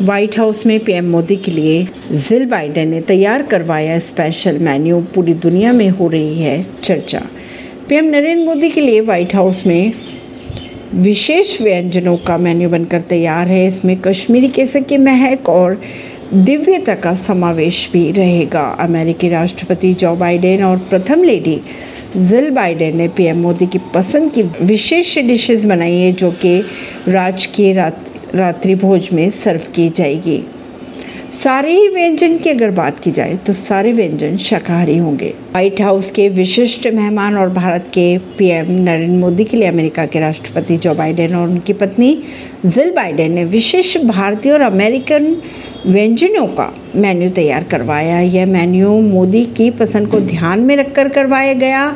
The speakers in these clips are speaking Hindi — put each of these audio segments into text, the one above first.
व्हाइट हाउस में पीएम मोदी के लिए जिल बाइडेन ने तैयार करवाया स्पेशल मेन्यू पूरी दुनिया में हो रही है चर्चा। पीएम नरेंद्र मोदी के लिए व्हाइट हाउस में विशेष व्यंजनों का मेन्यू बनकर तैयार है। इसमें कश्मीरी केसर की महक और दिव्यता का समावेश भी रहेगा। अमेरिकी राष्ट्रपति जो बाइडेन और प्रथम लेडी जिल बाइडेन ने पीएम मोदी की पसंद की विशेष डिशेस बनाई है, जो कि राजकीय रात्रि भोज में सर्व की जाएगी। सारे ही व्यंजन की अगर बात की जाए तो सारे व्यंजन शाकाहारी होंगे। व्हाइट हाउस के विशिष्ट मेहमान और भारत के पीएम नरेंद्र मोदी के लिए अमेरिका के राष्ट्रपति जो बाइडेन और उनकी पत्नी जिल बाइडेन ने विशेष भारतीय और अमेरिकन व्यंजनों का मेन्यू तैयार करवाया यह मेन्यू मोदी की पसंद को ध्यान में रखकर करवाया गया,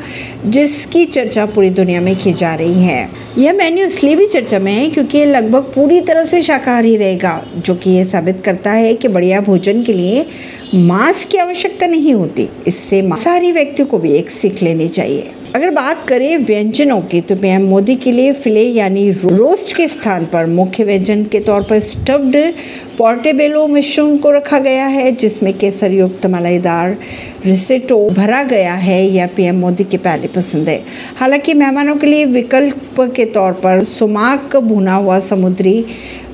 जिसकी चर्चा पूरी दुनिया में की जा रही है। यह मेन्यू इसलिए भी चर्चा में है क्योंकि ये लगभग पूरी तरह से शाकाहारी रहेगा, जो कि यह साबित करता है कि बढ़िया भोजन के लिए मांस की आवश्यकता नहीं होती। इससे मांसाहारी व्यक्ति को भी एक सीख लेनी चाहिए। अगर बात करें व्यंजनों की तो पीएम मोदी के लिए फिले यानी रोस्ट के स्थान पर मुख्य व्यंजन के तौर पर स्टफ्ड पोर्टेबेलो मिश्रण को रखा गया है, जिसमें केसर युक्त मलाईदार रिसेटो भरा गया है, यह पीएम मोदी की पहली पसंद है। हालाँकि मेहमानों के लिए विकल्प के तौर पर सुमाक भुना हुआ समुद्री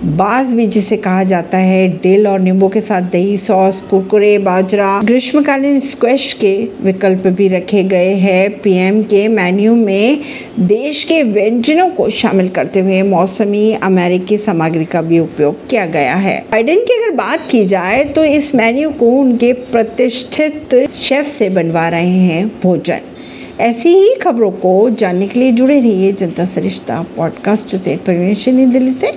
बाज भी जिसे कहा जाता है, डिल और नींबू के साथ दही, सॉस, कुरकुरे, बाजरा, ग्रीष्मकालीन स्क्वैश के विकल्प भी रखे गए हैं। पीएम के मेन्यू में देश के व्यंजनों को शामिल करते हुए मौसमी अमेरिकी सामग्री का भी उपयोग किया गया है। बाइडेन की अगर बात की जाए तो इस मेन्यू को उनके प्रतिष्ठित शेफ से बनवा रहे हैं भोजन। ऐसी ही खबरों को जानने के लिए जुड़े रहिए जनता सरिश्ता पॉडकास्ट से परमेश दिल्ली से।